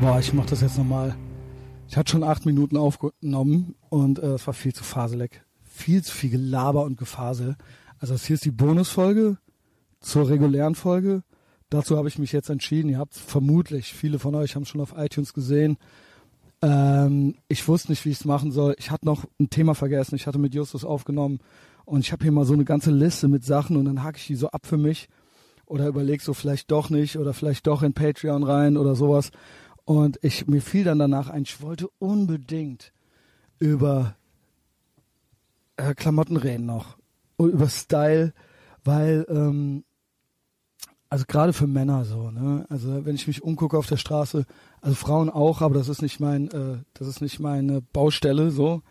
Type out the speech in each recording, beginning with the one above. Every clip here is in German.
Boah, ich mach das jetzt nochmal. Ich hatte schon acht Minuten aufgenommen und äh, es war viel zu faselig. Viel zu viel Gelaber und Gefasel. Also das hier ist die Bonusfolge zur regulären Folge. Dazu habe ich mich jetzt entschieden. Ihr habt vermutlich, viele von euch haben schon auf iTunes gesehen. Ähm, ich wusste nicht, wie ich es machen soll. Ich hatte noch ein Thema vergessen. Ich hatte mit Justus aufgenommen und ich habe hier mal so eine ganze Liste mit Sachen und dann hake ich die so ab für mich oder überleg so vielleicht doch nicht oder vielleicht doch in Patreon rein oder sowas. Und ich, mir fiel dann danach ein, ich wollte unbedingt über äh, Klamotten reden noch. Und über Style, weil, ähm, also gerade für Männer so, ne? Also wenn ich mich umgucke auf der Straße, also Frauen auch, aber das ist nicht mein, äh, das ist nicht meine Baustelle, so.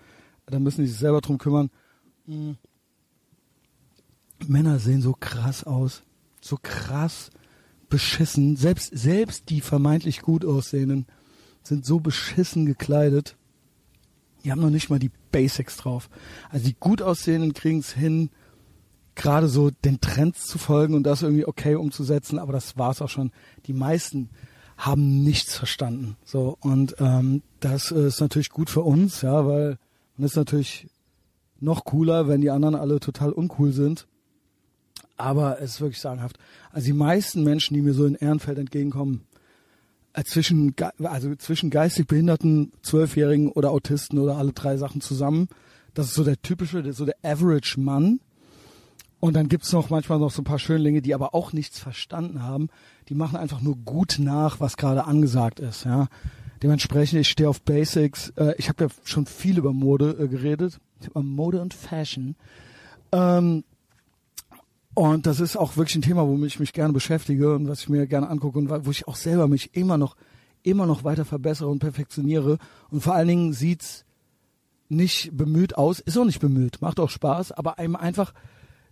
Da müssen die sich selber drum kümmern. Mhm. Männer sehen so krass aus. So krass beschissen. Selbst, selbst die vermeintlich gut aussehenden sind so beschissen gekleidet. Die haben noch nicht mal die Basics drauf. Also die gut aussehenden kriegen es hin, gerade so den Trends zu folgen und das irgendwie okay umzusetzen, aber das war's auch schon. Die meisten haben nichts verstanden. So und ähm, das ist natürlich gut für uns, ja, weil man ist natürlich noch cooler, wenn die anderen alle total uncool sind. Aber es ist wirklich sagenhaft. Also die meisten Menschen, die mir so in Ehrenfeld entgegenkommen, äh, zwischen, also zwischen geistig Behinderten, Zwölfjährigen oder Autisten oder alle drei Sachen zusammen, das ist so der typische, so der Average Mann. Und dann gibt's noch manchmal noch so ein paar Schönlinge, die aber auch nichts verstanden haben. Die machen einfach nur gut nach, was gerade angesagt ist. Ja. Dementsprechend, ich stehe auf Basics. Äh, ich habe ja schon viel über Mode äh, geredet, über Mode und Fashion. Ähm, und das ist auch wirklich ein Thema, womit ich mich gerne beschäftige und was ich mir gerne angucke und wo ich auch selber mich immer noch, immer noch weiter verbessere und perfektioniere. Und vor allen Dingen sieht's nicht bemüht aus, ist auch nicht bemüht, macht auch Spaß, aber einem einfach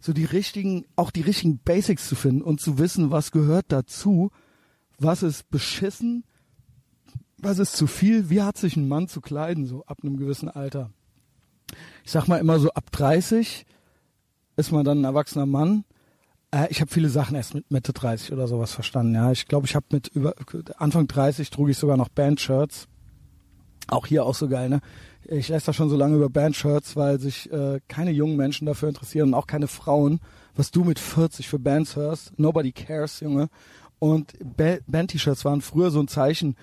so die richtigen, auch die richtigen Basics zu finden und zu wissen, was gehört dazu, was ist beschissen, was ist zu viel, wie hat sich ein Mann zu kleiden, so ab einem gewissen Alter. Ich sag mal immer so ab 30 ist man dann ein erwachsener Mann äh, ich habe viele Sachen erst mit Mitte 30 oder sowas verstanden. Ja, ich glaube, ich habe mit über Anfang 30 trug ich sogar noch Bandshirts. Auch hier auch so geil, ne? Ich lese da schon so lange über Bandshirts, weil sich äh, keine jungen Menschen dafür interessieren und auch keine Frauen. Was du mit 40 für Bands hörst, nobody cares, Junge. Und ba Band-T-Shirts waren früher so ein Zeichen,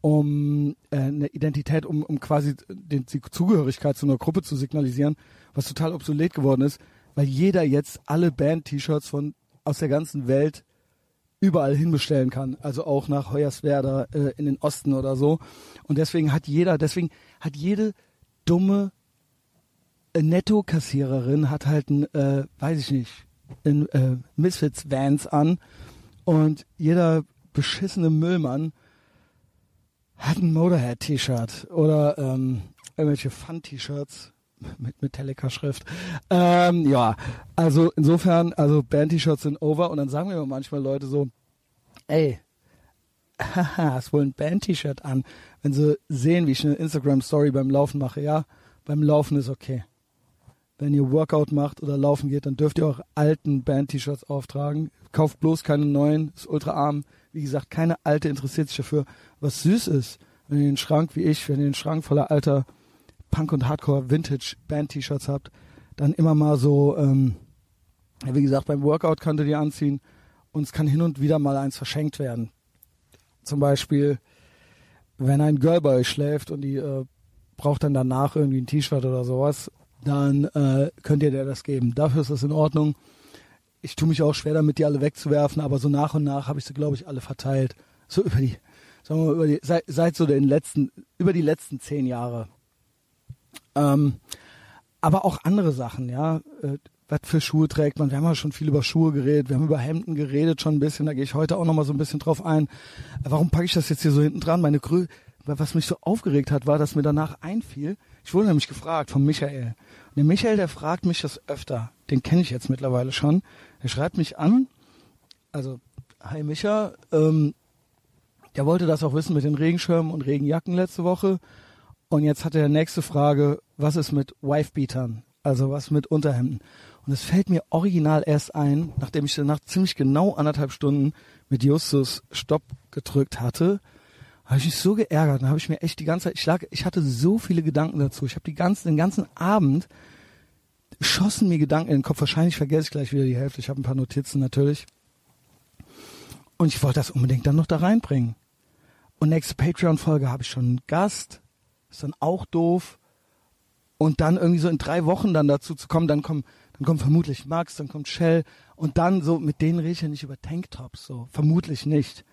um äh, eine Identität, um, um quasi den, die Zugehörigkeit zu einer Gruppe zu signalisieren, was total obsolet geworden ist weil jeder jetzt alle Band-T-Shirts von aus der ganzen Welt überall hinbestellen kann, also auch nach Hoyerswerda äh, in den Osten oder so. Und deswegen hat jeder, deswegen hat jede dumme äh, Netto-Kassiererin hat halt ein, äh, weiß ich nicht, ein äh, Misfits Vans an. Und jeder beschissene Müllmann hat ein Motorhead-T-Shirt oder ähm, irgendwelche Fun-T-Shirts mit Metallica-Schrift. Ähm, ja, also insofern, also Band-T-Shirts sind over und dann sagen mir manchmal Leute so, ey, haha, hast wohl ein Band-T-Shirt an, wenn sie sehen, wie ich eine Instagram-Story beim Laufen mache. Ja, beim Laufen ist okay. Wenn ihr Workout macht oder laufen geht, dann dürft ihr auch alten Band-T-Shirts auftragen. Kauft bloß keine neuen, ist ultra arm. Wie gesagt, keine alte interessiert sich dafür, was süß ist. Wenn ihr den Schrank wie ich, wenn ihr den Schrank voller alter Punk und Hardcore Vintage Band T-Shirts habt, dann immer mal so, ähm, wie gesagt, beim Workout könnt ihr die anziehen und es kann hin und wieder mal eins verschenkt werden. Zum Beispiel, wenn ein Girl bei euch schläft und die äh, braucht dann danach irgendwie ein T-Shirt oder sowas, dann äh, könnt ihr der das geben. Dafür ist das in Ordnung. Ich tue mich auch schwer damit, die alle wegzuwerfen, aber so nach und nach habe ich sie, glaube ich, alle verteilt. So über die, sagen wir mal, über die, seit, seit so den letzten, über die letzten zehn Jahre ähm, aber auch andere Sachen, ja. Äh, was für Schuhe trägt man? Wir haben ja schon viel über Schuhe geredet, wir haben über Hemden geredet schon ein bisschen, da gehe ich heute auch noch mal so ein bisschen drauf ein. Warum packe ich das jetzt hier so hinten dran? Meine Grö was mich so aufgeregt hat, war, dass mir danach einfiel, ich wurde nämlich gefragt von Michael. Und der Michael, der fragt mich das öfter. Den kenne ich jetzt mittlerweile schon. Er schreibt mich an, also, hi Micha, ähm, der wollte das auch wissen mit den Regenschirmen und Regenjacken letzte Woche. Und jetzt hat er nächste Frage, was ist mit Wifebeatern? Also was mit Unterhemden? Und es fällt mir original erst ein, nachdem ich nach ziemlich genau anderthalb Stunden mit Justus Stopp gedrückt hatte. habe ich mich so geärgert. Dann habe ich mir echt die ganze Zeit, ich lag, ich hatte so viele Gedanken dazu. Ich habe die ganzen, den ganzen Abend schossen mir Gedanken in den Kopf. Wahrscheinlich vergesse ich gleich wieder die Hälfte. Ich habe ein paar Notizen natürlich. Und ich wollte das unbedingt dann noch da reinbringen. Und nächste Patreon-Folge habe ich schon einen Gast. Ist dann auch doof. Und dann irgendwie so in drei Wochen dann dazu zu kommen, dann kommen, dann kommt vermutlich Max, dann kommt Shell. Und dann so, mit denen rede ich ja nicht über Tanktops, so. Vermutlich nicht.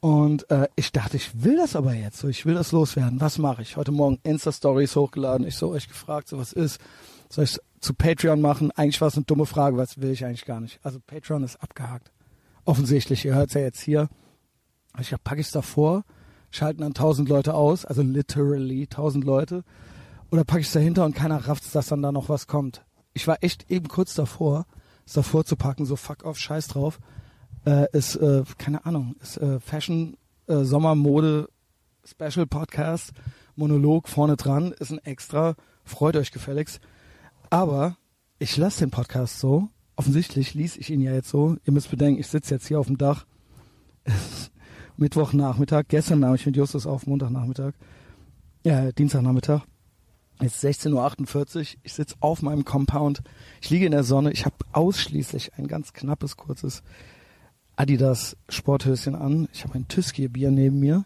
Und äh, ich dachte, ich will das aber jetzt, so ich will das loswerden. Was mache ich? Heute Morgen Insta-Stories hochgeladen. Ich so euch gefragt, so was ist. Soll ich zu Patreon machen? Eigentlich war es eine dumme Frage, was will ich eigentlich gar nicht. Also Patreon ist abgehakt. Offensichtlich, ihr hört es ja jetzt hier. Ich packe ich es davor, schalten dann tausend Leute aus, also literally tausend Leute. Oder packe ich es dahinter und keiner rafft, dass dann da noch was kommt. Ich war echt eben kurz davor, es davor zu packen, so fuck off, scheiß drauf äh, ist, äh, keine Ahnung, ist äh, Fashion, äh, Sommermode, Special Podcast, Monolog vorne dran, ist ein extra, freut euch gefälligst. Aber ich lasse den Podcast so. Offensichtlich ließ ich ihn ja jetzt so. Ihr müsst bedenken, ich sitze jetzt hier auf dem Dach. Mittwochnachmittag. Gestern nahm ich mit Justus auf, Montagnachmittag. Ja, Dienstagnachmittag. Jetzt 16.48 Uhr. Ich sitze auf meinem Compound. Ich liege in der Sonne. Ich habe ausschließlich ein ganz knappes, kurzes Adidas Sporthöschen an. Ich habe ein Tüskier Bier neben mir.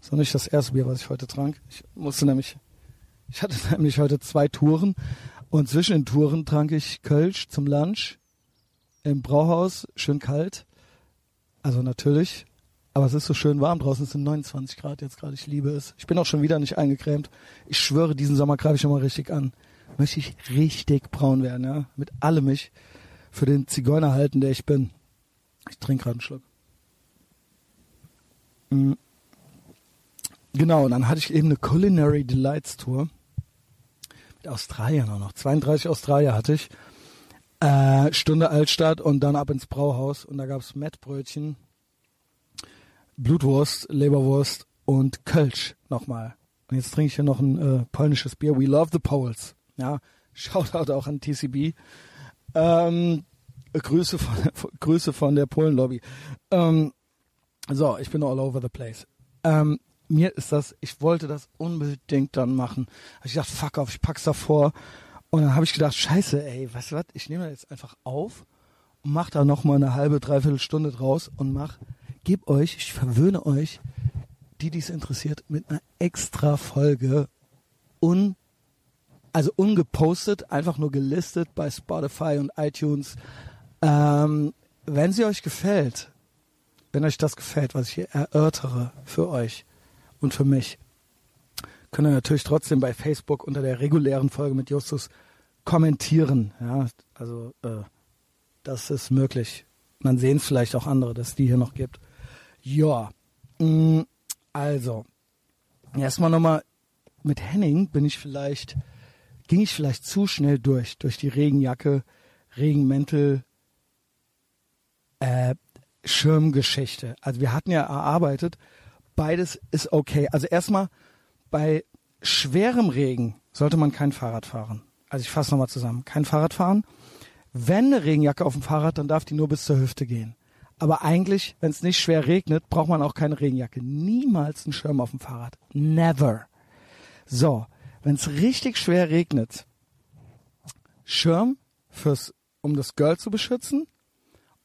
Das war nicht das erste Bier, was ich heute trank. Ich musste nämlich, ich hatte nämlich heute zwei Touren und zwischen den Touren trank ich Kölsch zum Lunch im Brauhaus, schön kalt. Also natürlich, aber es ist so schön warm draußen. Es sind 29 Grad jetzt gerade. Ich liebe es. Ich bin auch schon wieder nicht eingecremt. Ich schwöre, diesen Sommer greife ich nochmal richtig an. Möchte ich richtig braun werden, ja. Mit allem mich für den Zigeuner halten, der ich bin. Ich trinke gerade einen Schluck. Mhm. Genau, und dann hatte ich eben eine Culinary Delights Tour. Mit Australien auch noch. 32 Australier hatte ich. Äh, Stunde Altstadt und dann ab ins Brauhaus. Und da gab es Mettbrötchen, Blutwurst, Leberwurst und Kölsch nochmal. Und jetzt trinke ich hier noch ein äh, polnisches Bier. We love the Poles. Ja, Shoutout auch an TCB. Ähm, Grüße von, Grüße von der Polen-Lobby. Ähm, so, ich bin all over the place. Ähm, mir ist das, ich wollte das unbedingt dann machen. Hab ich gedacht, fuck off, ich pack's davor. Und dann habe ich gedacht, scheiße, ey, weißt du was, ich nehme das jetzt einfach auf und mach da nochmal eine halbe, dreiviertel Stunde draus und mach, geb euch, ich verwöhne euch, die dies interessiert, mit einer extra Folge un, also ungepostet, einfach nur gelistet bei Spotify und iTunes ähm, wenn sie euch gefällt, wenn euch das gefällt, was ich hier erörtere für euch und für mich, könnt ihr natürlich trotzdem bei Facebook unter der regulären Folge mit Justus kommentieren. Ja, also äh, das ist möglich. Dann sehen es vielleicht auch andere, dass es die hier noch gibt. Ja, mm, also erstmal nochmal mit Henning bin ich vielleicht ging ich vielleicht zu schnell durch durch die Regenjacke, Regenmäntel, äh, Schirmgeschichte. Also wir hatten ja erarbeitet, beides ist okay. Also erstmal bei schwerem Regen sollte man kein Fahrrad fahren. Also ich fasse nochmal zusammen. Kein Fahrrad fahren. Wenn eine Regenjacke auf dem Fahrrad, dann darf die nur bis zur Hüfte gehen. Aber eigentlich, wenn es nicht schwer regnet, braucht man auch keine Regenjacke. Niemals einen Schirm auf dem Fahrrad. Never. So, wenn es richtig schwer regnet, Schirm fürs, um das Girl zu beschützen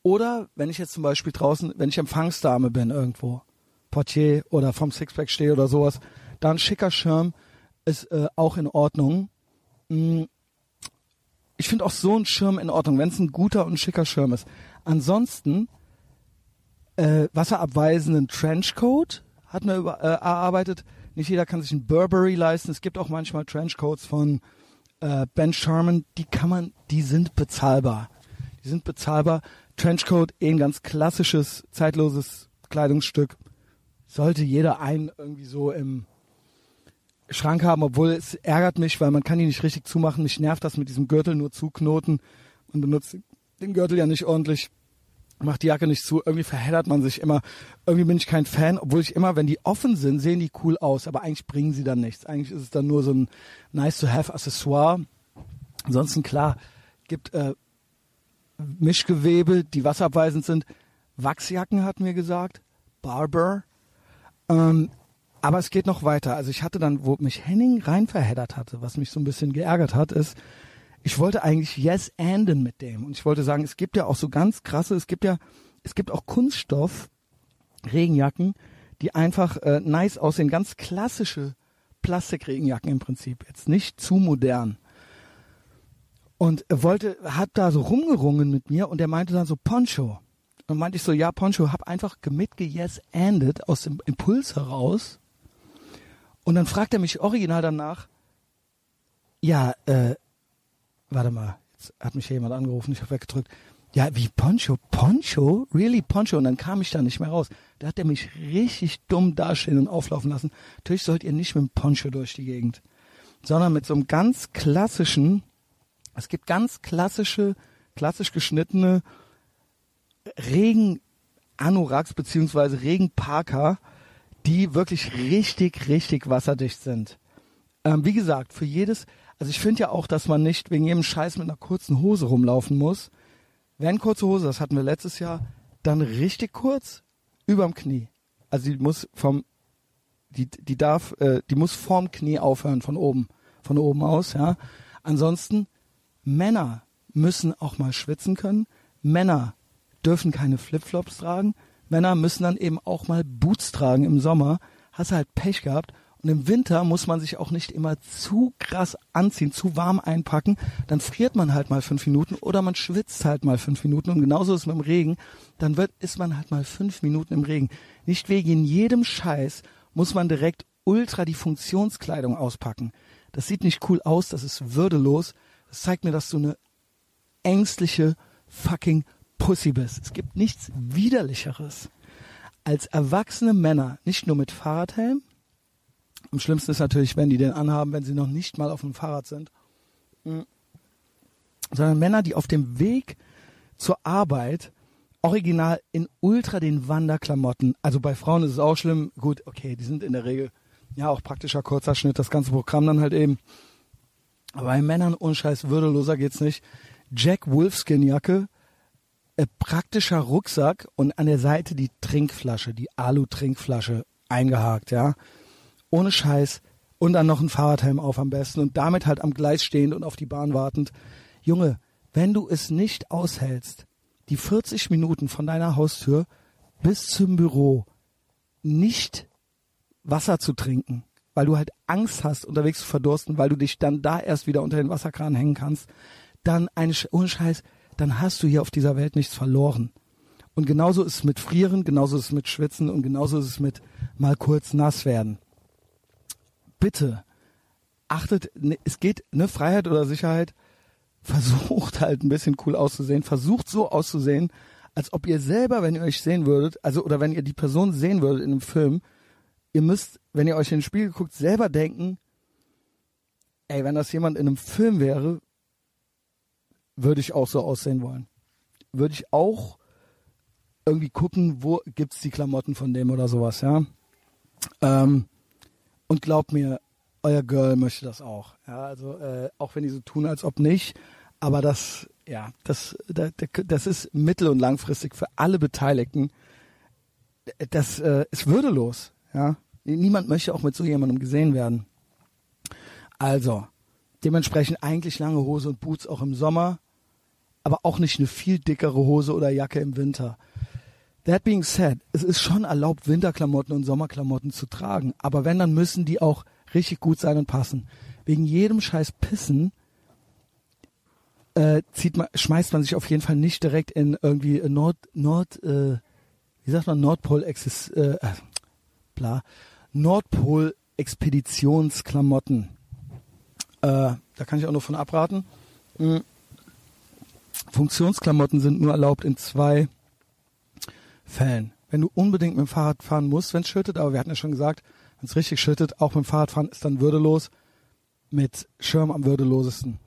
oder wenn ich jetzt zum Beispiel draußen, wenn ich Empfangsdame bin irgendwo, Portier oder vom Sixpack stehe oder sowas, dann schicker Schirm ist äh, auch in Ordnung. Hm, ich finde auch so ein Schirm in Ordnung, wenn es ein guter und schicker Schirm ist. Ansonsten äh, wasserabweisenden Trenchcoat hat man über, äh, erarbeitet. Nicht jeder kann sich einen Burberry leisten. Es gibt auch manchmal Trenchcoats von äh, Ben Sherman. Die kann man, die sind bezahlbar. Die sind bezahlbar. Trenchcoat, eh ein ganz klassisches, zeitloses Kleidungsstück. Sollte jeder einen irgendwie so im Schrank haben, obwohl es ärgert mich, weil man kann ihn nicht richtig zumachen. Mich nervt das mit diesem Gürtel nur zuknoten. Man benutzt den Gürtel ja nicht ordentlich, macht die Jacke nicht zu. Irgendwie verheddert man sich immer. Irgendwie bin ich kein Fan, obwohl ich immer, wenn die offen sind, sehen die cool aus. Aber eigentlich bringen sie dann nichts. Eigentlich ist es dann nur so ein nice to have Accessoire. Ansonsten klar, gibt äh, Mischgewebe, die wasserabweisend sind. Wachsjacken hatten wir gesagt. Barber. Ähm, Aber es geht noch weiter. Also ich hatte dann, wo mich Henning rein verheddert hatte, was mich so ein bisschen geärgert hat, ist, ich wollte eigentlich Yes anden mit dem. Und ich wollte sagen, es gibt ja auch so ganz krasse, es gibt ja, es gibt auch Kunststoff, Regenjacken, die einfach äh, nice aussehen, ganz klassische Plastikregenjacken im Prinzip, jetzt nicht zu modern. Und er wollte, hat da so rumgerungen mit mir und er meinte dann so Poncho. Und meinte ich so, ja, Poncho, hab einfach mitge yes ended aus dem Impuls heraus. Und dann fragt er mich original danach, ja, äh, warte mal, jetzt hat mich hier jemand angerufen, ich habe weggedrückt. Ja, wie Poncho? Poncho? Really Poncho? Und dann kam ich da nicht mehr raus. Da hat er mich richtig dumm dastehen und auflaufen lassen. Natürlich sollt ihr nicht mit dem Poncho durch die Gegend, sondern mit so einem ganz klassischen, es gibt ganz klassische, klassisch geschnittene Regen-Anoraks beziehungsweise Regenparker, die wirklich richtig, richtig wasserdicht sind. Ähm, wie gesagt, für jedes, also ich finde ja auch, dass man nicht wegen jedem Scheiß mit einer kurzen Hose rumlaufen muss. Wenn kurze Hose, das hatten wir letztes Jahr, dann richtig kurz überm Knie. Also die muss vom, die, die darf, äh, die muss vorm Knie aufhören von oben, von oben aus, ja. Ansonsten Männer müssen auch mal schwitzen können. Männer dürfen keine Flipflops tragen. Männer müssen dann eben auch mal Boots tragen im Sommer. Hast halt Pech gehabt. Und im Winter muss man sich auch nicht immer zu krass anziehen, zu warm einpacken. Dann friert man halt mal fünf Minuten oder man schwitzt halt mal fünf Minuten. Und genauso ist es mit dem Regen. Dann wird, ist man halt mal fünf Minuten im Regen. Nicht wegen jedem Scheiß muss man direkt ultra die Funktionskleidung auspacken. Das sieht nicht cool aus, das ist würdelos. Das zeigt mir, dass du eine ängstliche fucking Pussy bist. Es gibt nichts widerlicheres als erwachsene Männer, nicht nur mit Fahrradhelm. Am schlimmsten ist natürlich, wenn die den anhaben, wenn sie noch nicht mal auf dem Fahrrad sind. Mm. Sondern Männer, die auf dem Weg zur Arbeit original in ultra den Wanderklamotten, also bei Frauen ist es auch schlimm, gut, okay, die sind in der Regel ja auch praktischer kurzer Schnitt, das ganze Programm dann halt eben aber bei Männern unscheiß würdeloser geht's nicht. Jack Wolfskin Jacke, äh, praktischer Rucksack und an der Seite die Trinkflasche, die Alu-Trinkflasche eingehakt, ja. Ohne Scheiß. Und dann noch ein Fahrradhelm auf am besten und damit halt am Gleis stehend und auf die Bahn wartend. Junge, wenn du es nicht aushältst, die 40 Minuten von deiner Haustür bis zum Büro nicht Wasser zu trinken, weil du halt Angst hast, unterwegs zu verdursten, weil du dich dann da erst wieder unter den Wasserkran hängen kannst, dann ein ohne Scheiß, dann hast du hier auf dieser Welt nichts verloren. Und genauso ist es mit Frieren, genauso ist es mit Schwitzen und genauso ist es mit mal kurz nass werden. Bitte achtet, ne, es geht, ne, Freiheit oder Sicherheit, versucht halt ein bisschen cool auszusehen, versucht so auszusehen, als ob ihr selber, wenn ihr euch sehen würdet, also oder wenn ihr die Person sehen würdet in einem Film, ihr müsst, wenn ihr euch in den Spiegel guckt, selber denken, ey, wenn das jemand in einem Film wäre, würde ich auch so aussehen wollen. Würde ich auch irgendwie gucken, wo gibt's die Klamotten von dem oder sowas, ja. Ähm, und glaubt mir, euer Girl möchte das auch. Ja, also äh, auch wenn die so tun, als ob nicht, aber das, ja, das, das, das ist mittel- und langfristig für alle Beteiligten. Das äh, ist würdelos. Ja, niemand möchte auch mit so jemandem gesehen werden. Also, dementsprechend eigentlich lange Hose und Boots auch im Sommer, aber auch nicht eine viel dickere Hose oder Jacke im Winter. That being said, es ist schon erlaubt, Winterklamotten und Sommerklamotten zu tragen, aber wenn, dann müssen die auch richtig gut sein und passen. Wegen jedem Scheiß Pissen äh, zieht man, schmeißt man sich auf jeden Fall nicht direkt in irgendwie Nord, Nord, äh, wie sagt man, Nordpol Exis, äh, bla, Nordpol-Expeditionsklamotten. Äh, da kann ich auch nur von abraten. Hm. Funktionsklamotten sind nur erlaubt in zwei Fällen. Wenn du unbedingt mit dem Fahrrad fahren musst, wenn es schüttet, aber wir hatten ja schon gesagt, wenn es richtig schüttet, auch mit dem Fahrradfahren ist dann würdelos. Mit Schirm am würdelosesten.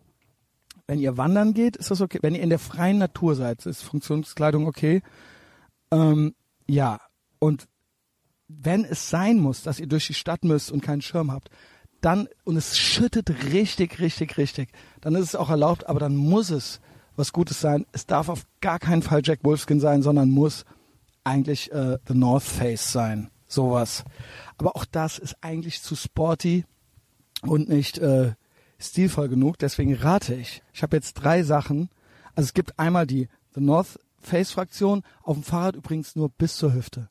Wenn ihr wandern geht, ist das okay. Wenn ihr in der freien Natur seid, ist Funktionskleidung okay. Ähm, ja, und wenn es sein muss, dass ihr durch die Stadt müsst und keinen Schirm habt, dann, und es schüttet richtig, richtig, richtig, dann ist es auch erlaubt, aber dann muss es was Gutes sein. Es darf auf gar keinen Fall Jack Wolfskin sein, sondern muss eigentlich äh, The North Face sein. sowas. Aber auch das ist eigentlich zu sporty und nicht äh, stilvoll genug. Deswegen rate ich. Ich habe jetzt drei Sachen. Also es gibt einmal die The North Face Fraktion, auf dem Fahrrad übrigens nur bis zur Hüfte.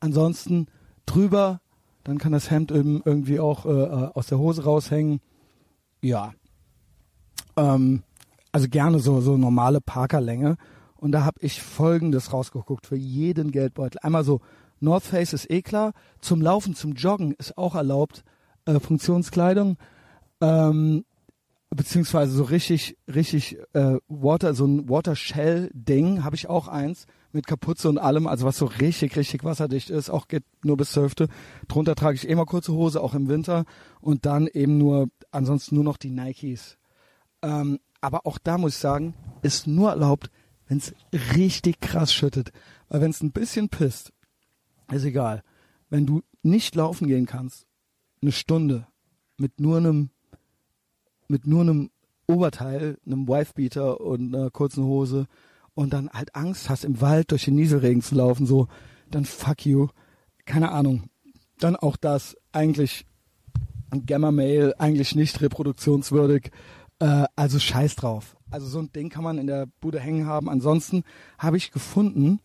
Ansonsten drüber, dann kann das Hemd eben irgendwie auch äh, äh aus der Hose raushängen. Ja. Ähm, also gerne so so normale Parkerlänge. Und da habe ich Folgendes rausgeguckt für jeden Geldbeutel. Einmal so North Face ist eh klar. Zum Laufen, zum Joggen ist auch erlaubt. Äh, Funktionskleidung. Ähm, beziehungsweise so richtig, richtig äh, Water, so ein Water Shell Ding habe ich auch eins mit Kapuze und allem, also was so richtig, richtig wasserdicht ist, auch geht nur bis zur Hüfte. Drunter trage ich immer kurze Hose, auch im Winter und dann eben nur, ansonsten nur noch die Nikes. Ähm, aber auch da muss ich sagen, ist nur erlaubt, wenn es richtig krass schüttet. Weil wenn es ein bisschen pisst, ist egal. Wenn du nicht laufen gehen kannst, eine Stunde mit nur einem mit nur einem Oberteil, einem Wifebeater und einer kurzen Hose und dann halt Angst hast, im Wald durch den Nieselregen zu laufen, so, dann fuck you. Keine Ahnung. Dann auch das eigentlich Gamma-Mail, eigentlich nicht reproduktionswürdig. Äh, also scheiß drauf. Also so ein Ding kann man in der Bude hängen haben. Ansonsten habe ich gefunden,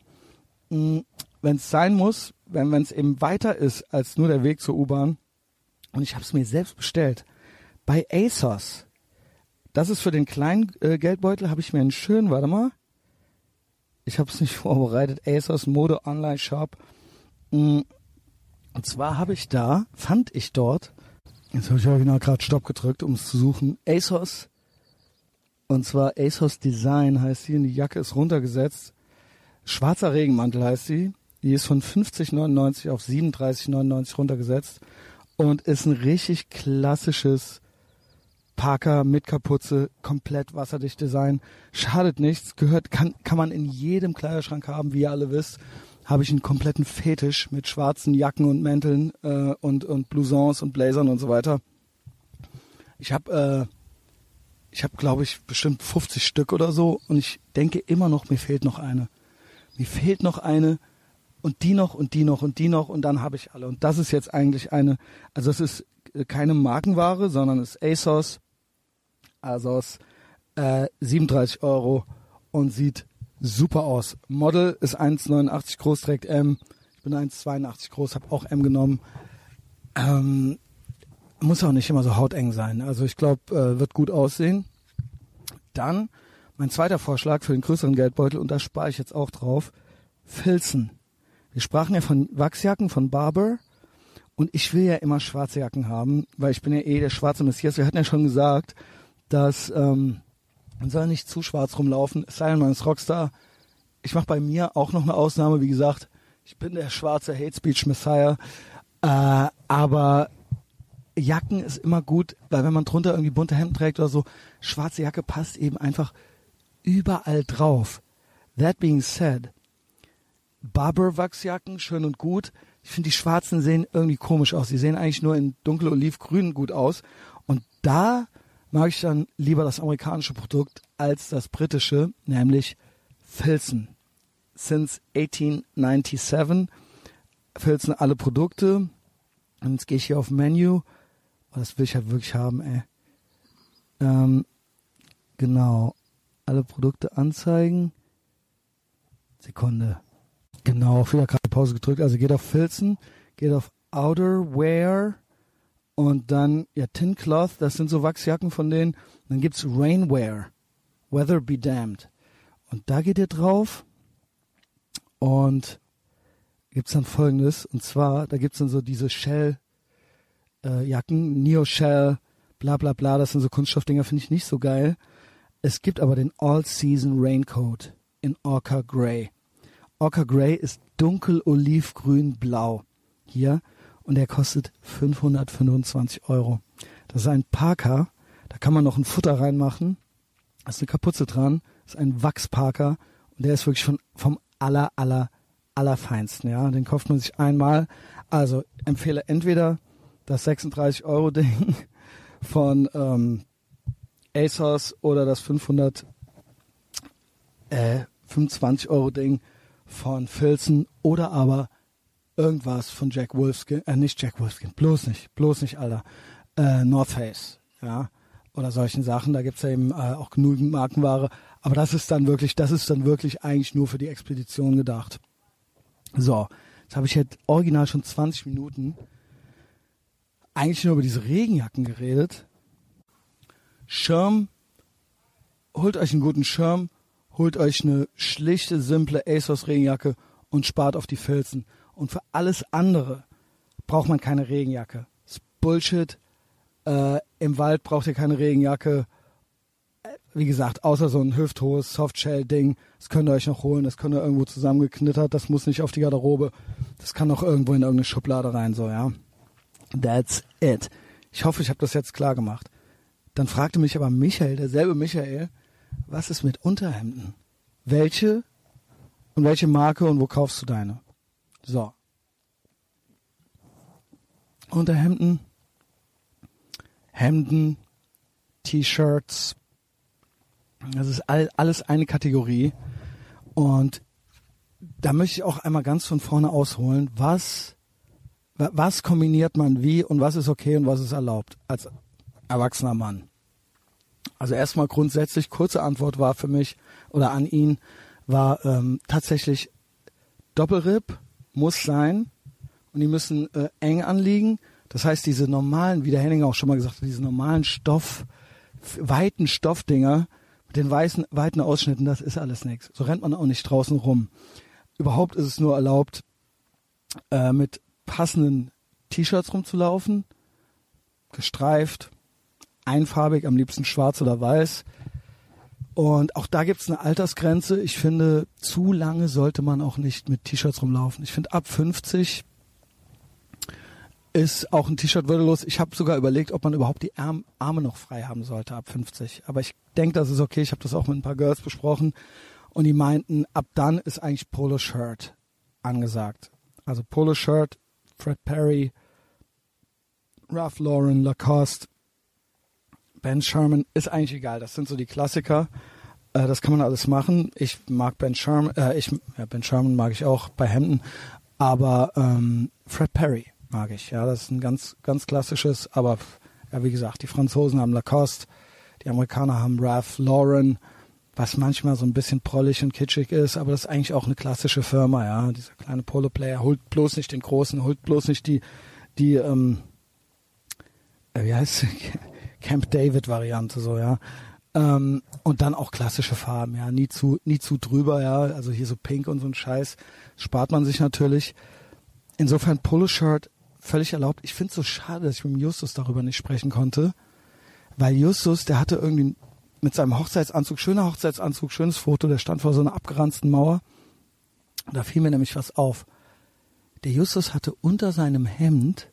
wenn es sein muss, wenn es eben weiter ist als nur der Weg zur U-Bahn, und ich habe es mir selbst bestellt, bei ASOS. Das ist für den kleinen äh, Geldbeutel, habe ich mir einen schönen, warte mal. Ich habe es nicht vorbereitet. ASOS Mode Online Shop. Und zwar habe ich da, fand ich dort, jetzt habe ich original gerade Stopp gedrückt, um es zu suchen, ASOS. Und zwar ASOS Design heißt sie. Und die Jacke ist runtergesetzt. Schwarzer Regenmantel heißt sie. Die ist von 50,99 auf 37,99 runtergesetzt und ist ein richtig klassisches Parker mit Kapuze, komplett wasserdicht Design. Schadet nichts, gehört, kann, kann man in jedem Kleiderschrank haben, wie ihr alle wisst. Habe ich einen kompletten Fetisch mit schwarzen Jacken und Mänteln äh, und, und Blousons und Blazern und so weiter. Ich habe, äh, ich habe, glaube ich, bestimmt 50 Stück oder so und ich denke immer noch, mir fehlt noch eine. Mir fehlt noch eine und die noch und die noch und die noch und dann habe ich alle. Und das ist jetzt eigentlich eine, also es ist keine Markenware, sondern es ist ASOS Asos, äh, 37 Euro und sieht super aus. Model ist 1,89 groß, trägt M. Ich bin 1,82 groß, habe auch M genommen. Ähm, muss auch nicht immer so hauteng sein. Also ich glaube, äh, wird gut aussehen. Dann mein zweiter Vorschlag für den größeren Geldbeutel, und da spare ich jetzt auch drauf, Filzen. Wir sprachen ja von Wachsjacken von Barber. Und ich will ja immer schwarze Jacken haben, weil ich bin ja eh der schwarze Messias. Wir hatten ja schon gesagt, dass ähm, man soll nicht zu schwarz rumlaufen, es sei denn, man ist Rockstar. Ich mache bei mir auch noch eine Ausnahme, wie gesagt, ich bin der schwarze Hate Speech Messiah, äh, aber Jacken ist immer gut, weil wenn man drunter irgendwie bunte Hemden trägt oder so, schwarze Jacke passt eben einfach überall drauf. That being said, Barber-Wachsjacken, schön und gut. Ich finde, die schwarzen sehen irgendwie komisch aus. Sie sehen eigentlich nur in dunkel olivgrün gut aus. Und da mag ich dann lieber das amerikanische Produkt als das britische, nämlich Filzen. Since 1897 Filzen alle Produkte. Und jetzt gehe ich hier auf Menu. Oh, das will ich halt wirklich haben, ey. Ähm, genau. Alle Produkte anzeigen. Sekunde. Genau, wieder gerade Pause gedrückt. Also geht auf Filzen, geht auf Outerwear und dann, ja, Tin Cloth, das sind so Wachsjacken von denen. Dann gibt's Rainwear, Weather Be Damned. Und da geht ihr drauf und gibt's dann folgendes. Und zwar, da gibt's dann so diese Shell äh, Jacken, Neo Shell, bla bla bla, das sind so Kunststoffdinger, finde ich nicht so geil. Es gibt aber den All-Season Raincoat in Orca Grey. Orca Grey ist dunkel olivgrün blau. Hier und der kostet 525 Euro. Das ist ein Parker, da kann man noch ein Futter reinmachen, da ist eine Kapuze dran, das ist ein Wachsparker und der ist wirklich von, vom aller, aller, allerfeinsten, ja. Den kauft man sich einmal. Also empfehle entweder das 36 Euro Ding von ähm, ASOS oder das 500 äh, 25 Euro Ding von Filzen oder aber irgendwas von Jack Wolfskin, äh, nicht Jack Wolfskin, bloß nicht, bloß nicht, Alter, äh, North Face, ja, oder solchen Sachen. Da gibt's ja eben äh, auch genügend Markenware. Aber das ist dann wirklich, das ist dann wirklich eigentlich nur für die Expedition gedacht. So, jetzt habe ich jetzt original schon 20 Minuten eigentlich nur über diese Regenjacken geredet. Schirm, holt euch einen guten Schirm, holt euch eine schlichte, simple ASOS Regenjacke und spart auf die Filzen. Und für alles andere braucht man keine Regenjacke. Das ist Bullshit. Äh, Im Wald braucht ihr keine Regenjacke. Äh, wie gesagt, außer so ein hüfthohes Softshell-Ding. Das könnt ihr euch noch holen. Das könnt ihr irgendwo zusammengeknittert. Das muss nicht auf die Garderobe. Das kann auch irgendwo in irgendeine Schublade rein, so, ja. That's it. Ich hoffe, ich habe das jetzt klar gemacht. Dann fragte mich aber Michael, derselbe Michael, was ist mit Unterhemden? Welche und welche Marke und wo kaufst du deine? So. Unterhemden, Hemden, T-Shirts. Das ist all, alles eine Kategorie. Und da möchte ich auch einmal ganz von vorne ausholen, was, was kombiniert man wie und was ist okay und was ist erlaubt als erwachsener Mann. Also erstmal grundsätzlich, kurze Antwort war für mich oder an ihn, war ähm, tatsächlich Doppelripp muss sein und die müssen äh, eng anliegen. Das heißt, diese normalen, wie der Henning auch schon mal gesagt hat, diese normalen Stoff, weiten Stoffdinger mit den weißen, weiten Ausschnitten, das ist alles nichts. So rennt man auch nicht draußen rum. Überhaupt ist es nur erlaubt, äh, mit passenden T-Shirts rumzulaufen, gestreift, einfarbig, am liebsten schwarz oder weiß. Und auch da gibt es eine Altersgrenze. Ich finde, zu lange sollte man auch nicht mit T-Shirts rumlaufen. Ich finde, ab 50 ist auch ein T-Shirt würdelos. Ich habe sogar überlegt, ob man überhaupt die Arm, Arme noch frei haben sollte ab 50. Aber ich denke, das ist okay. Ich habe das auch mit ein paar Girls besprochen. Und die meinten, ab dann ist eigentlich Polo-Shirt angesagt. Also Polo-Shirt, Fred Perry, Ralph Lauren, Lacoste, Ben Sherman, ist eigentlich egal. Das sind so die Klassiker. Äh, das kann man alles machen. Ich mag Ben Sherman, äh, ich, ja, Ben Sherman mag ich auch bei Hemden. Aber ähm, Fred Perry mag ich. Ja, das ist ein ganz, ganz klassisches, aber ja, wie gesagt, die Franzosen haben Lacoste, die Amerikaner haben Ralph Lauren, was manchmal so ein bisschen prollig und kitschig ist, aber das ist eigentlich auch eine klassische Firma, ja. Dieser kleine Polo-Player holt bloß nicht den großen, holt bloß nicht die, die, ähm, äh, wie heißt Camp David Variante, so, ja. Ähm, und dann auch klassische Farben, ja, nie zu, nie zu drüber, ja. Also hier so pink und so ein Scheiß spart man sich natürlich. Insofern Polo-Shirt völlig erlaubt. Ich finde es so schade, dass ich mit Justus darüber nicht sprechen konnte, weil Justus, der hatte irgendwie mit seinem Hochzeitsanzug, schöner Hochzeitsanzug, schönes Foto, der stand vor so einer abgeranzten Mauer. Da fiel mir nämlich was auf. Der Justus hatte unter seinem Hemd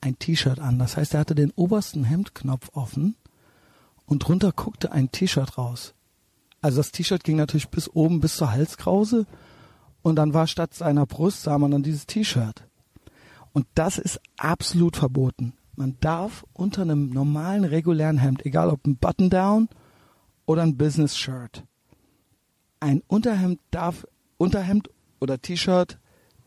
ein T-Shirt an. Das heißt, er hatte den obersten Hemdknopf offen und drunter guckte ein T-Shirt raus. Also das T-Shirt ging natürlich bis oben, bis zur Halskrause und dann war statt seiner Brust, sah man dann dieses T-Shirt. Und das ist absolut verboten. Man darf unter einem normalen, regulären Hemd, egal ob ein Button-Down oder ein Business-Shirt, ein Unterhemd darf, Unterhemd oder T-Shirt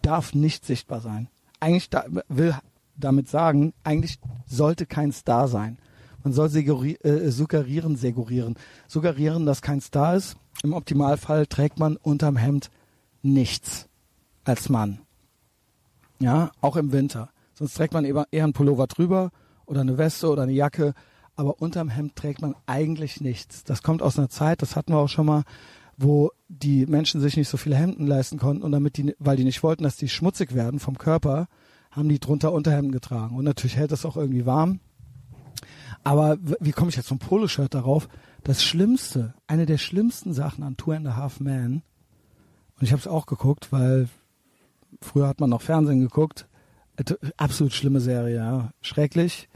darf nicht sichtbar sein. Eigentlich da, will damit sagen, eigentlich sollte kein Star sein. Man soll äh, suggerieren, suggerieren, suggerieren, dass kein Star ist. Im Optimalfall trägt man unterm Hemd nichts als Mann. Ja, auch im Winter. Sonst trägt man eher einen Pullover drüber oder eine Weste oder eine Jacke, aber unterm Hemd trägt man eigentlich nichts. Das kommt aus einer Zeit, das hatten wir auch schon mal, wo die Menschen sich nicht so viele Hemden leisten konnten und damit die, weil die nicht wollten, dass die schmutzig werden vom Körper, haben die drunter Unterhemden getragen. Und natürlich hält das auch irgendwie warm. Aber wie komme ich jetzt vom Poloshirt darauf? Das Schlimmste, eine der schlimmsten Sachen an Two and a Half Men, und ich habe es auch geguckt, weil früher hat man noch Fernsehen geguckt. Absolut schlimme Serie, ja. Schrecklich.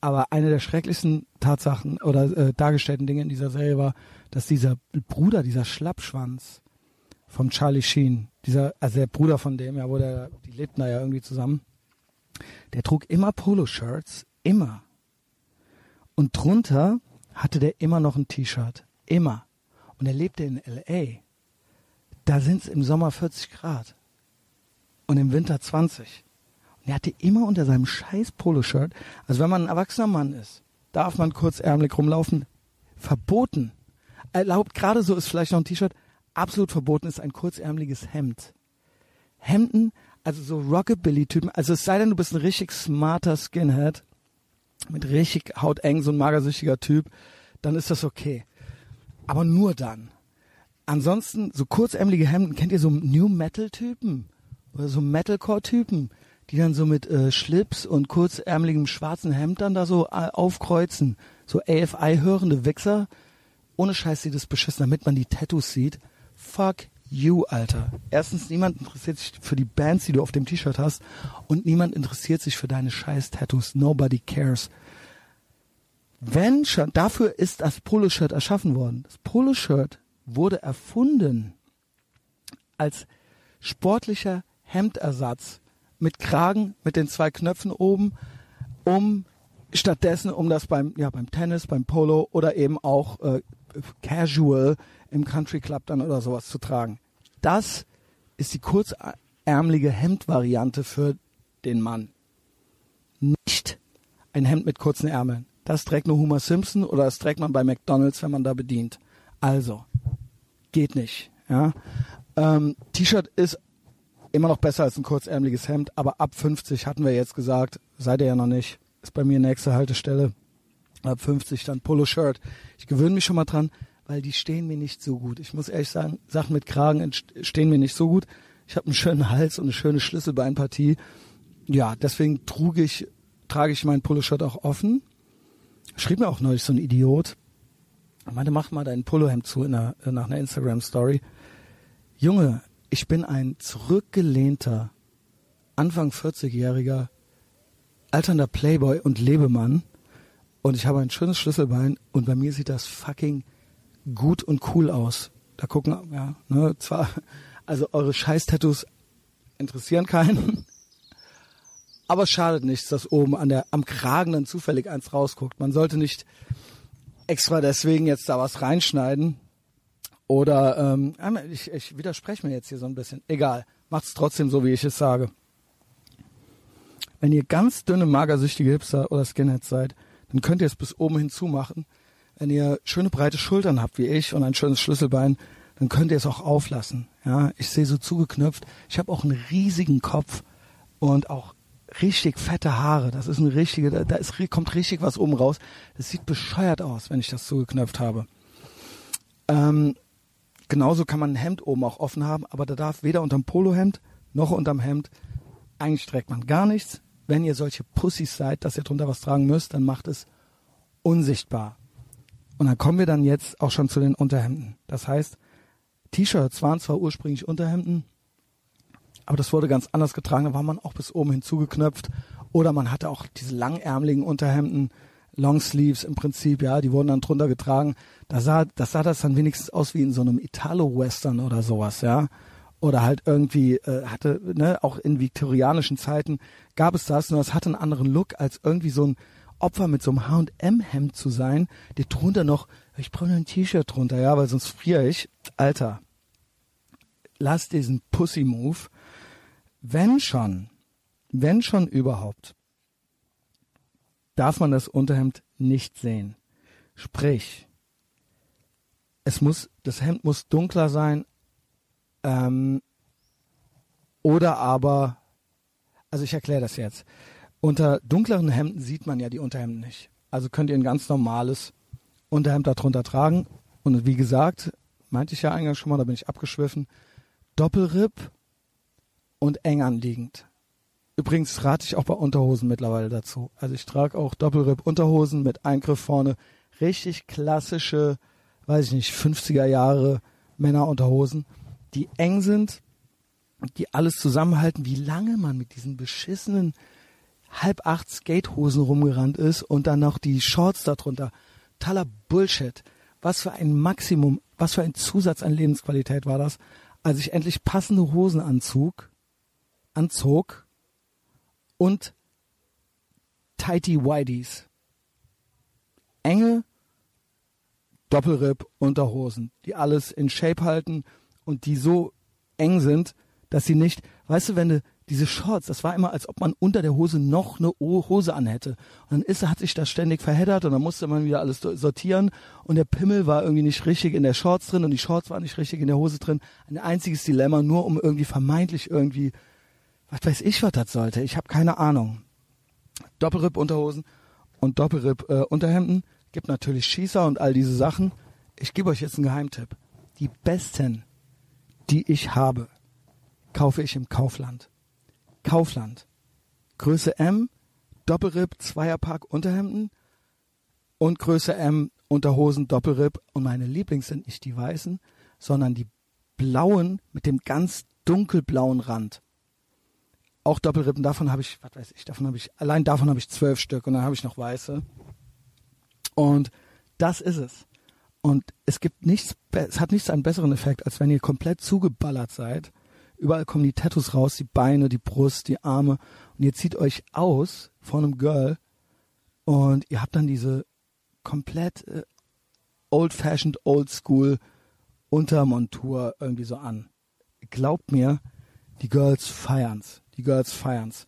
Aber eine der schrecklichsten Tatsachen oder äh, dargestellten Dinge in dieser Serie war, dass dieser Bruder, dieser Schlappschwanz vom Charlie Sheen, dieser, also der Bruder von dem, ja, der, die lebten da ja irgendwie zusammen, der trug immer Poloshirts, immer. Und drunter hatte der immer noch ein T-Shirt. Immer. Und er lebte in L.A da sind es im Sommer 40 Grad. und im Winter 20. Und er hatte immer unter seinem scheiß Poloshirt, also wenn man ein erwachsener Mann ist, darf man kurzärmelig rumlaufen. Verboten. Erlaubt, gerade so ist vielleicht noch ein T-Shirt, absolut verboten ist ein kurzärmeliges Hemd. Hemden, also so Rockabilly-Typen, also es sei denn, du bist ein richtig smarter Skinhead, mit richtig hauteng, so ein magersüchtiger Typ, dann ist das okay. Aber nur dann. Ansonsten, so kurzärmelige Hemden, kennt ihr so New Metal-Typen? Oder so Metalcore-Typen, die dann so mit äh, Schlips und kurzärmeligem schwarzen Hemd dann da so äh, aufkreuzen. So AFI-hörende Wichser. Ohne Scheiß sieht es beschissen, damit man die Tattoos sieht. Fuck you, Alter. Erstens, niemand interessiert sich für die Bands, die du auf dem T-Shirt hast. Und niemand interessiert sich für deine scheiß Tattoos. Nobody cares. Wenn schon, dafür ist das Poloshirt erschaffen worden. Das Poloshirt wurde erfunden als sportlicher Hemdersatz mit Kragen, mit den zwei Knöpfen oben, um stattdessen, um das beim, ja, beim Tennis, beim Polo oder eben auch äh, casual im Country Club dann oder sowas zu tragen. Das ist die kurzärmelige Hemdvariante für den Mann. Nicht ein Hemd mit kurzen Ärmeln. Das trägt nur Homer Simpson oder das trägt man bei McDonalds, wenn man da bedient. Also, geht nicht. Ja? Ähm, T-Shirt ist immer noch besser als ein kurzärmeliges Hemd, aber ab 50 hatten wir jetzt gesagt, seid ihr ja noch nicht, ist bei mir nächste Haltestelle. Ab 50 dann Polo-Shirt. Ich gewöhne mich schon mal dran, weil die stehen mir nicht so gut. Ich muss ehrlich sagen, Sachen mit Kragen stehen mir nicht so gut. Ich habe einen schönen Hals und eine schöne Schlüsselbeinpartie. Ja, deswegen trug ich, trage ich mein Poloshirt auch offen. Schrieb mir auch neulich so ein Idiot. Er meinte, mach mal dein Polohemd zu in einer, nach einer Instagram-Story. Junge, ich bin ein zurückgelehnter, Anfang 40-jähriger, alternder Playboy und Lebemann. Und ich habe ein schönes Schlüsselbein und bei mir sieht das fucking gut und cool aus. Da gucken, ja, ne, zwar, also eure Scheiß-Tattoos interessieren keinen. Aber es schadet nichts, dass oben an der, am Kragen dann zufällig eins rausguckt. Man sollte nicht extra deswegen jetzt da was reinschneiden. Oder ähm, ich, ich widerspreche mir jetzt hier so ein bisschen. Egal, macht's trotzdem so, wie ich es sage. Wenn ihr ganz dünne, magersüchtige Hipster oder Skinheads seid, dann könnt ihr es bis oben hin zumachen. Wenn ihr schöne breite Schultern habt wie ich und ein schönes Schlüsselbein, dann könnt ihr es auch auflassen. Ja, ich sehe so zugeknöpft. Ich habe auch einen riesigen Kopf und auch richtig fette Haare. Das ist ein richtige, da, da ist, kommt richtig was oben raus. Das sieht bescheuert aus, wenn ich das zugeknöpft habe. Ähm, genauso kann man ein Hemd oben auch offen haben, aber da darf weder unterm Polohemd noch unterm Hemd. Eigentlich trägt man gar nichts. Wenn ihr solche Pussys seid, dass ihr drunter was tragen müsst, dann macht es unsichtbar. Und dann kommen wir dann jetzt auch schon zu den Unterhemden. Das heißt, T-Shirts waren zwar ursprünglich Unterhemden, aber das wurde ganz anders getragen. Da war man auch bis oben hinzugeknöpft. Oder man hatte auch diese langärmeligen Unterhemden, Longsleeves im Prinzip, ja, die wurden dann drunter getragen. Da sah, das sah das dann wenigstens aus wie in so einem Italo-Western oder sowas, ja. Oder halt irgendwie äh, hatte, ne, auch in viktorianischen Zeiten gab es das, nur es hatte einen anderen Look als irgendwie so ein Opfer mit so einem H&M-Hemd zu sein, der drunter noch, ich brauche nur ein T-Shirt drunter, ja, weil sonst friere ich. Alter, lass diesen Pussy-Move wenn schon, wenn schon überhaupt, darf man das Unterhemd nicht sehen. Sprich, es muss, das Hemd muss dunkler sein, ähm, oder aber, also ich erkläre das jetzt. Unter dunkleren Hemden sieht man ja die Unterhemden nicht. Also könnt ihr ein ganz normales Unterhemd darunter tragen. Und wie gesagt, meinte ich ja eingangs schon mal, da bin ich abgeschwiffen. Doppelripp und eng anliegend. Übrigens rate ich auch bei Unterhosen mittlerweile dazu. Also ich trage auch Doppelripp-Unterhosen mit Eingriff vorne. Richtig klassische, weiß ich nicht, 50er Jahre Männerunterhosen, die eng sind, die alles zusammenhalten, wie lange man mit diesen beschissenen halb acht Skatehosen rumgerannt ist und dann noch die Shorts darunter. Totaler Bullshit. Was für ein Maximum, was für ein Zusatz an Lebensqualität war das, als ich endlich passende Hosen anzog anzog und Tighty Whiteys. Enge Doppelripp Unterhosen, die alles in Shape halten und die so eng sind, dass sie nicht, weißt du, wenn du diese Shorts, das war immer, als ob man unter der Hose noch eine Hose anhätte. Und dann ist, hat sich das ständig verheddert und dann musste man wieder alles sortieren und der Pimmel war irgendwie nicht richtig in der Shorts drin und die Shorts waren nicht richtig in der Hose drin. Ein einziges Dilemma, nur um irgendwie vermeintlich irgendwie, was weiß ich, was das sollte. Ich habe keine Ahnung. Doppelripp-Unterhosen und Doppelripp-Unterhemden. Gibt natürlich Schießer und all diese Sachen. Ich gebe euch jetzt einen Geheimtipp. Die besten, die ich habe, kaufe ich im Kaufland. Kaufland. Größe M, Doppelripp, Zweierpack Unterhemden und Größe M Unterhosen, Doppelripp. Und meine Lieblings sind nicht die weißen, sondern die blauen mit dem ganz dunkelblauen Rand. Auch Doppelrippen, davon habe ich, was weiß ich, davon habe ich, allein davon habe ich zwölf Stück und dann habe ich noch weiße. Und das ist es. Und es gibt nichts, es hat nichts einen besseren Effekt, als wenn ihr komplett zugeballert seid Überall kommen die Tattoos raus, die Beine, die Brust, die Arme. Und ihr zieht euch aus von einem Girl und ihr habt dann diese komplett äh, old-fashioned, old-school Untermontur irgendwie so an. Glaubt mir, die Girls feiern's. Die Girls feiern's.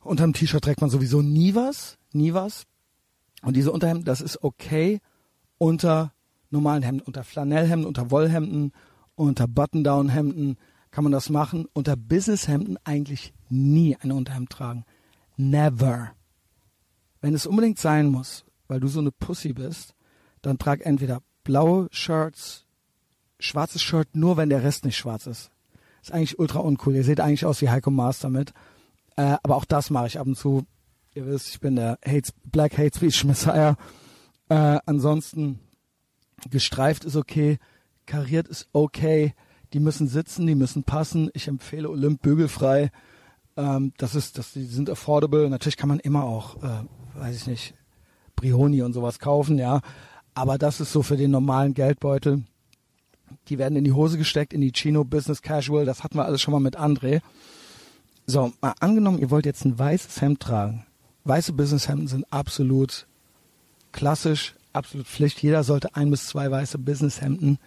Unterm T-Shirt trägt man sowieso nie was, nie was. Und diese Unterhemden, das ist okay unter normalen Hemden, unter Flanellhemden, unter Wollhemden, unter Button-Down-Hemden kann man das machen. Unter Businesshemden eigentlich nie ein Unterhemd tragen. Never. Wenn es unbedingt sein muss, weil du so eine Pussy bist, dann trag entweder blaue Shirts, schwarzes Shirt, nur wenn der Rest nicht schwarz ist. Ist eigentlich ultra uncool. Ihr seht eigentlich aus wie Heiko Maas damit. Äh, aber auch das mache ich ab und zu. Ihr wisst, ich bin der Hate, Black Hate Speech Messiah. Äh, ansonsten gestreift ist okay, kariert ist okay die müssen sitzen, die müssen passen. Ich empfehle Olymp bügelfrei. Ähm, das ist, das, die sind affordable. Natürlich kann man immer auch, äh, weiß ich nicht, Brioni und sowas kaufen, ja. Aber das ist so für den normalen Geldbeutel. Die werden in die Hose gesteckt, in die Chino Business Casual. Das hatten wir alles schon mal mit André. So, mal angenommen, ihr wollt jetzt ein weißes Hemd tragen. Weiße Businesshemden sind absolut klassisch, absolut Pflicht. Jeder sollte ein bis zwei weiße Businesshemden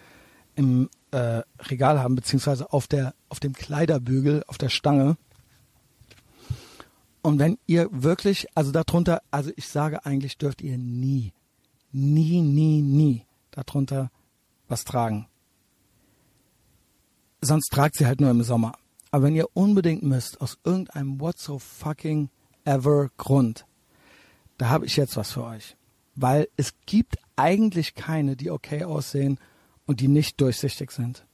im äh, Regal haben, beziehungsweise auf, der, auf dem Kleiderbügel, auf der Stange. Und wenn ihr wirklich, also darunter, also ich sage eigentlich, dürft ihr nie, nie, nie, nie darunter was tragen. Sonst tragt sie halt nur im Sommer. Aber wenn ihr unbedingt müsst, aus irgendeinem what so fucking ever Grund, da habe ich jetzt was für euch. Weil es gibt eigentlich keine, die okay aussehen und die nicht durchsichtig sind.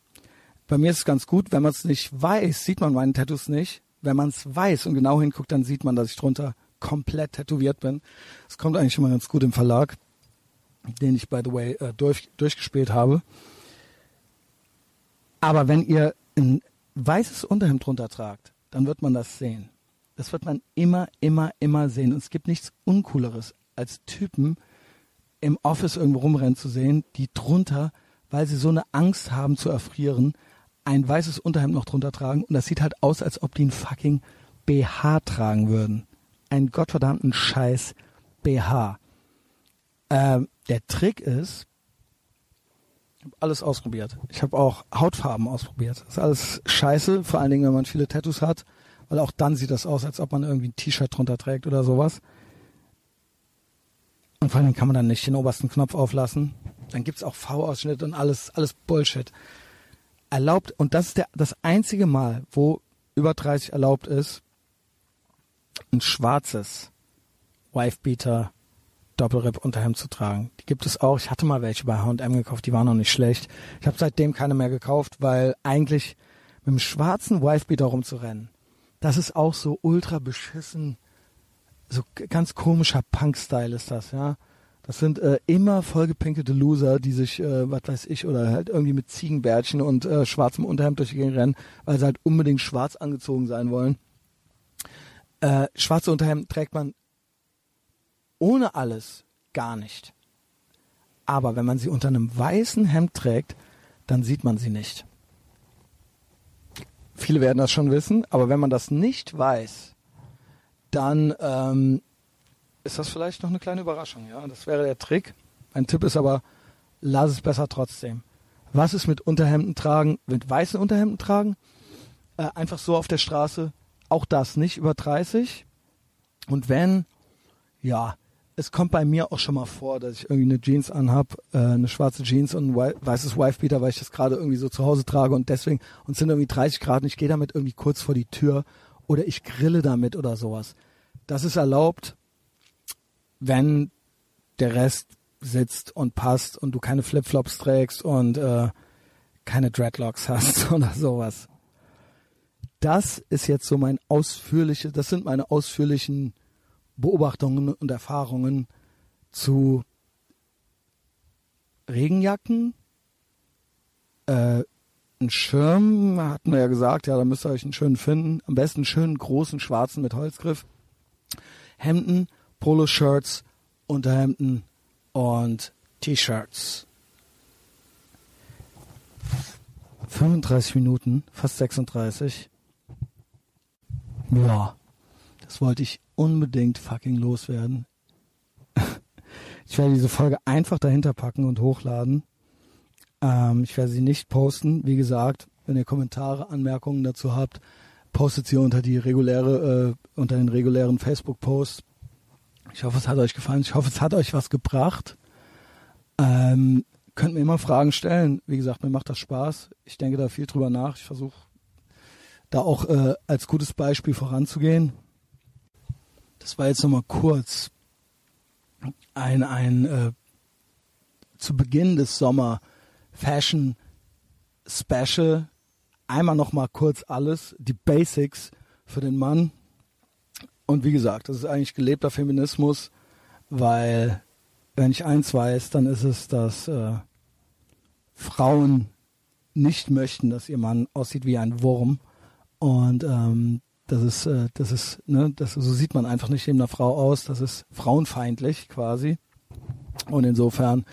Bei mir ist es ganz gut, wenn man es nicht weiß, sieht man meine Tattoos nicht. Wenn man es weiß und genau hinguckt, dann sieht man, dass ich drunter komplett tätowiert bin. Es kommt eigentlich immer ganz gut im Verlag, den ich, by the way, äh, durch, durchgespielt habe. Aber wenn ihr ein weißes Unterhemd drunter tragt, dann wird man das sehen. Das wird man immer, immer, immer sehen. Und es gibt nichts Uncooleres, als Typen im Office irgendwo rumrennen zu sehen, die drunter weil sie so eine Angst haben zu erfrieren, ein weißes Unterhemd noch drunter tragen und das sieht halt aus, als ob die einen fucking BH tragen würden. Einen gottverdammten Scheiß BH. Ähm, der Trick ist, ich habe alles ausprobiert. Ich habe auch Hautfarben ausprobiert. Das ist alles scheiße, vor allen Dingen, wenn man viele Tattoos hat, weil auch dann sieht das aus, als ob man irgendwie ein T-Shirt drunter trägt oder sowas. Und vor allem kann man dann nicht den obersten Knopf auflassen. Dann gibt's auch V-Ausschnitt und alles, alles Bullshit. Erlaubt, und das ist der, das einzige Mal, wo über 30 erlaubt ist, ein schwarzes Wifebeater Doppelripp Unterhemd zu tragen. Die gibt es auch. Ich hatte mal welche bei H&M gekauft, die waren noch nicht schlecht. Ich habe seitdem keine mehr gekauft, weil eigentlich mit einem schwarzen Wifebeater rumzurennen, das ist auch so ultra beschissen, so ganz komischer Punk-Style ist das, ja. Das sind äh, immer vollgepinkelte Loser, die sich, äh, was weiß ich, oder halt irgendwie mit Ziegenbärtchen und äh, schwarzem Unterhemd durch die Gegend rennen, weil sie halt unbedingt schwarz angezogen sein wollen. Äh, schwarze Unterhemd trägt man ohne alles gar nicht. Aber wenn man sie unter einem weißen Hemd trägt, dann sieht man sie nicht. Viele werden das schon wissen, aber wenn man das nicht weiß, dann ähm, ist das vielleicht noch eine kleine Überraschung. Ja, das wäre der Trick. Mein Tipp ist aber, lass es besser trotzdem. Was ist mit Unterhemden tragen, mit weißen Unterhemden tragen? Äh, einfach so auf der Straße, auch das nicht über 30. Und wenn, ja, es kommt bei mir auch schon mal vor, dass ich irgendwie eine Jeans anhab, äh, eine schwarze Jeans und ein weißes Wifebeater, weil ich das gerade irgendwie so zu Hause trage und deswegen, und es sind irgendwie 30 Grad und ich gehe damit irgendwie kurz vor die Tür oder ich grille damit oder sowas. Das ist erlaubt, wenn der Rest sitzt und passt und du keine Flipflops trägst und äh, keine Dreadlocks hast oder sowas. Das ist jetzt so mein ausführliche, das sind meine ausführlichen Beobachtungen und Erfahrungen zu Regenjacken, äh, ein Schirm, hatten wir ja gesagt, ja, da müsst ihr euch einen schönen finden. Am besten einen schönen großen schwarzen mit Holzgriff. Hemden, Poloshirts, Unterhemden und T-Shirts. 35 Minuten, fast 36. Ja, das wollte ich unbedingt fucking loswerden. Ich werde diese Folge einfach dahinter packen und hochladen. Ähm, ich werde sie nicht posten. Wie gesagt, wenn ihr Kommentare, Anmerkungen dazu habt, postet sie unter die reguläre, äh, unter den regulären Facebook-Post. Ich hoffe, es hat euch gefallen. Ich hoffe, es hat euch was gebracht. Ähm, könnt mir immer Fragen stellen. Wie gesagt, mir macht das Spaß. Ich denke da viel drüber nach. Ich versuche da auch äh, als gutes Beispiel voranzugehen. Das war jetzt nochmal kurz ein, ein äh, zu Beginn des Sommer Fashion Special. Einmal nochmal kurz alles, die Basics für den Mann. Und wie gesagt, das ist eigentlich gelebter Feminismus, weil wenn ich eins weiß, dann ist es, dass äh, Frauen nicht möchten, dass ihr Mann aussieht wie ein Wurm. Und ähm, das ist, äh, das ist, ne, das so sieht man einfach nicht neben einer Frau aus. Das ist frauenfeindlich quasi. Und insofern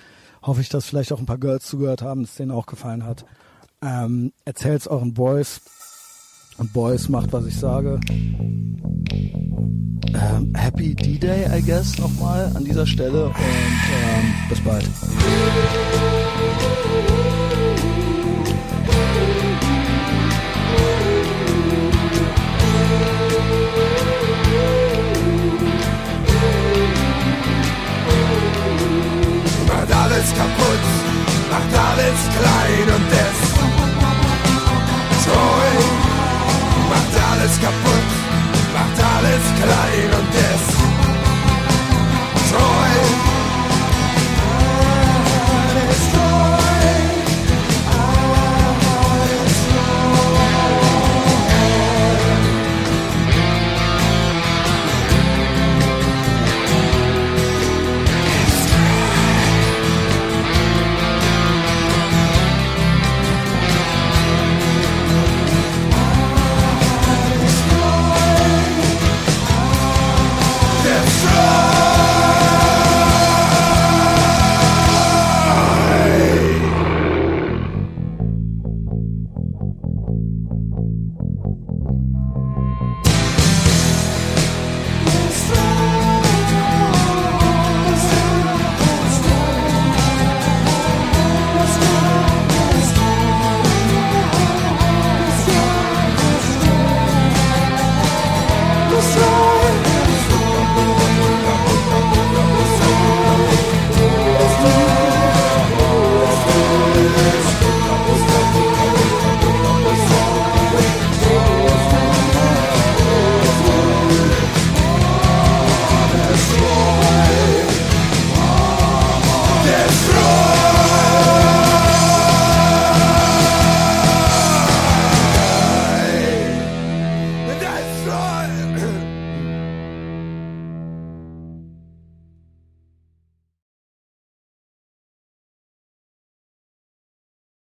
hoffe ich, dass vielleicht auch ein paar Girls zugehört haben, dass denen auch gefallen hat. Ähm, erzählt's euren Boys. Und Boys macht, was ich sage. Ähm, happy D-Day, I guess, nochmal an dieser Stelle und ähm, bis bald. Macht alles kaputt, macht alles klein und destroy. Macht alles kaputt, macht alles klein und ist treu.